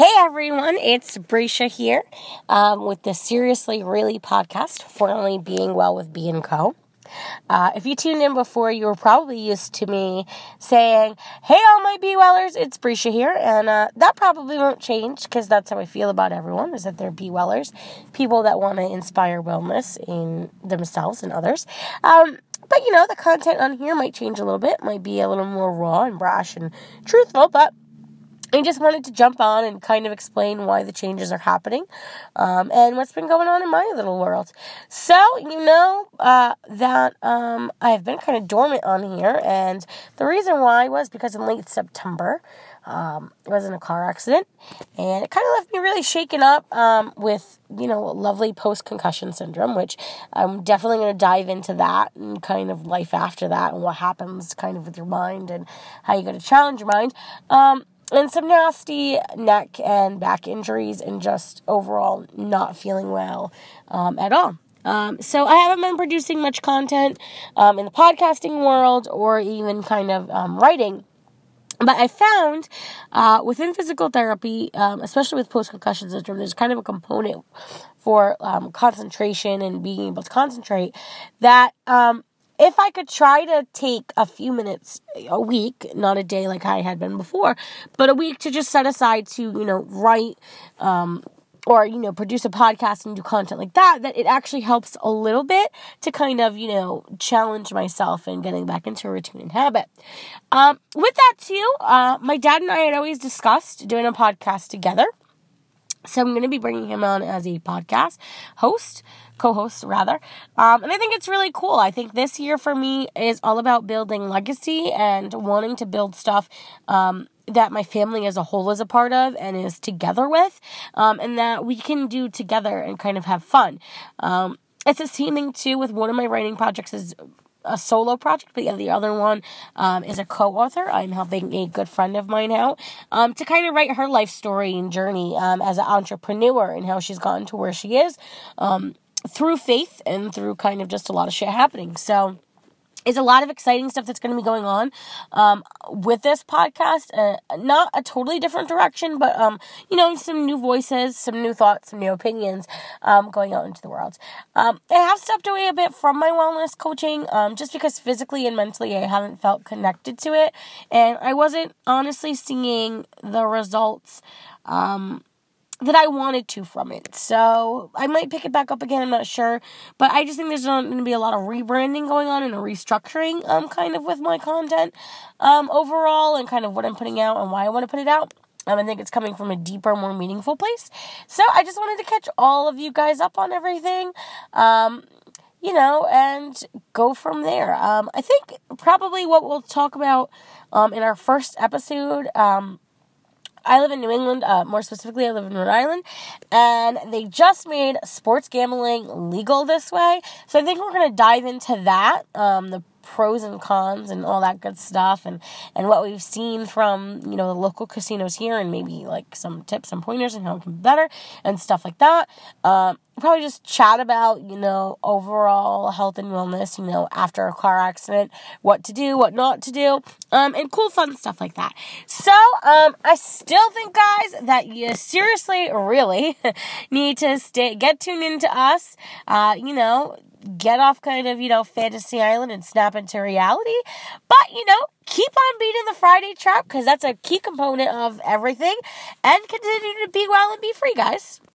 Hey everyone, it's Brescia here um, with the Seriously Really podcast, formerly Being Well with B and Co. Uh, if you tuned in before, you were probably used to me saying, Hey, all my B Wellers, it's Brescia here. And uh, that probably won't change because that's how I feel about everyone is that they're B Wellers, people that want to inspire wellness in themselves and others. Um, but you know, the content on here might change a little bit, might be a little more raw and brash and truthful, but I just wanted to jump on and kind of explain why the changes are happening um, and what's been going on in my little world. So, you know uh, that um, I've been kind of dormant on here, and the reason why was because in late September, um, I was in a car accident, and it kind of left me really shaken up um, with, you know, lovely post concussion syndrome, which I'm definitely going to dive into that and kind of life after that and what happens kind of with your mind and how you got to challenge your mind. Um, and some nasty neck and back injuries and just overall not feeling well um, at all. Um, so I haven't been producing much content um, in the podcasting world or even kind of um, writing. But I found uh, within physical therapy, um, especially with post concussion syndrome, there's kind of a component for um, concentration and being able to concentrate that if I could try to take a few minutes a week, not a day like I had been before, but a week to just set aside to, you know, write, um, or, you know, produce a podcast and do content like that, that it actually helps a little bit to kind of, you know, challenge myself and getting back into a routine and habit. Um, with that, too, uh, my dad and I had always discussed doing a podcast together. So I'm going to be bringing him on as a podcast host, co-host rather. Um, and I think it's really cool. I think this year for me is all about building legacy and wanting to build stuff um, that my family as a whole is a part of and is together with, um, and that we can do together and kind of have fun. Um, it's the same thing too with one of my writing projects is a solo project, but yeah, the other one um, is a co-author. I'm helping a good friend of mine out um, to kind of write her life story and journey um, as an entrepreneur and how she's gotten to where she is um, through faith and through kind of just a lot of shit happening. So is a lot of exciting stuff that's going to be going on um, with this podcast. Uh, not a totally different direction, but um, you know, some new voices, some new thoughts, some new opinions um, going out into the world. Um, I have stepped away a bit from my wellness coaching um, just because physically and mentally I haven't felt connected to it, and I wasn't honestly seeing the results um, that I wanted to from it. So I might pick it back up again. I'm not sure, but I just think there's going to be a lot of rebranding going on and a restructuring, um, kind of with my content, um, overall, and kind of what I'm putting out and why I want to put it out. Um, I think it's coming from a deeper, more meaningful place. So I just wanted to catch all of you guys up on everything. Um, you know, and go from there. Um, I think probably what we'll talk about um, in our first episode um, I live in New England, uh, more specifically, I live in Rhode Island, and they just made sports gambling legal this way. So I think we're going to dive into that, um, the pros and cons and all that good stuff and and what we've seen from you know the local casinos here and maybe like some tips and pointers and how it can be better and stuff like that. Um, probably just chat about you know overall health and wellness you know after a car accident what to do what not to do um, and cool fun stuff like that. So um, i still think guys that you seriously really need to stay get tuned into us. Uh, you know get off kind of, you know, fantasy island and snap into reality. But, you know, keep on beating the Friday trap because that's a key component of everything and continue to be well and be free, guys.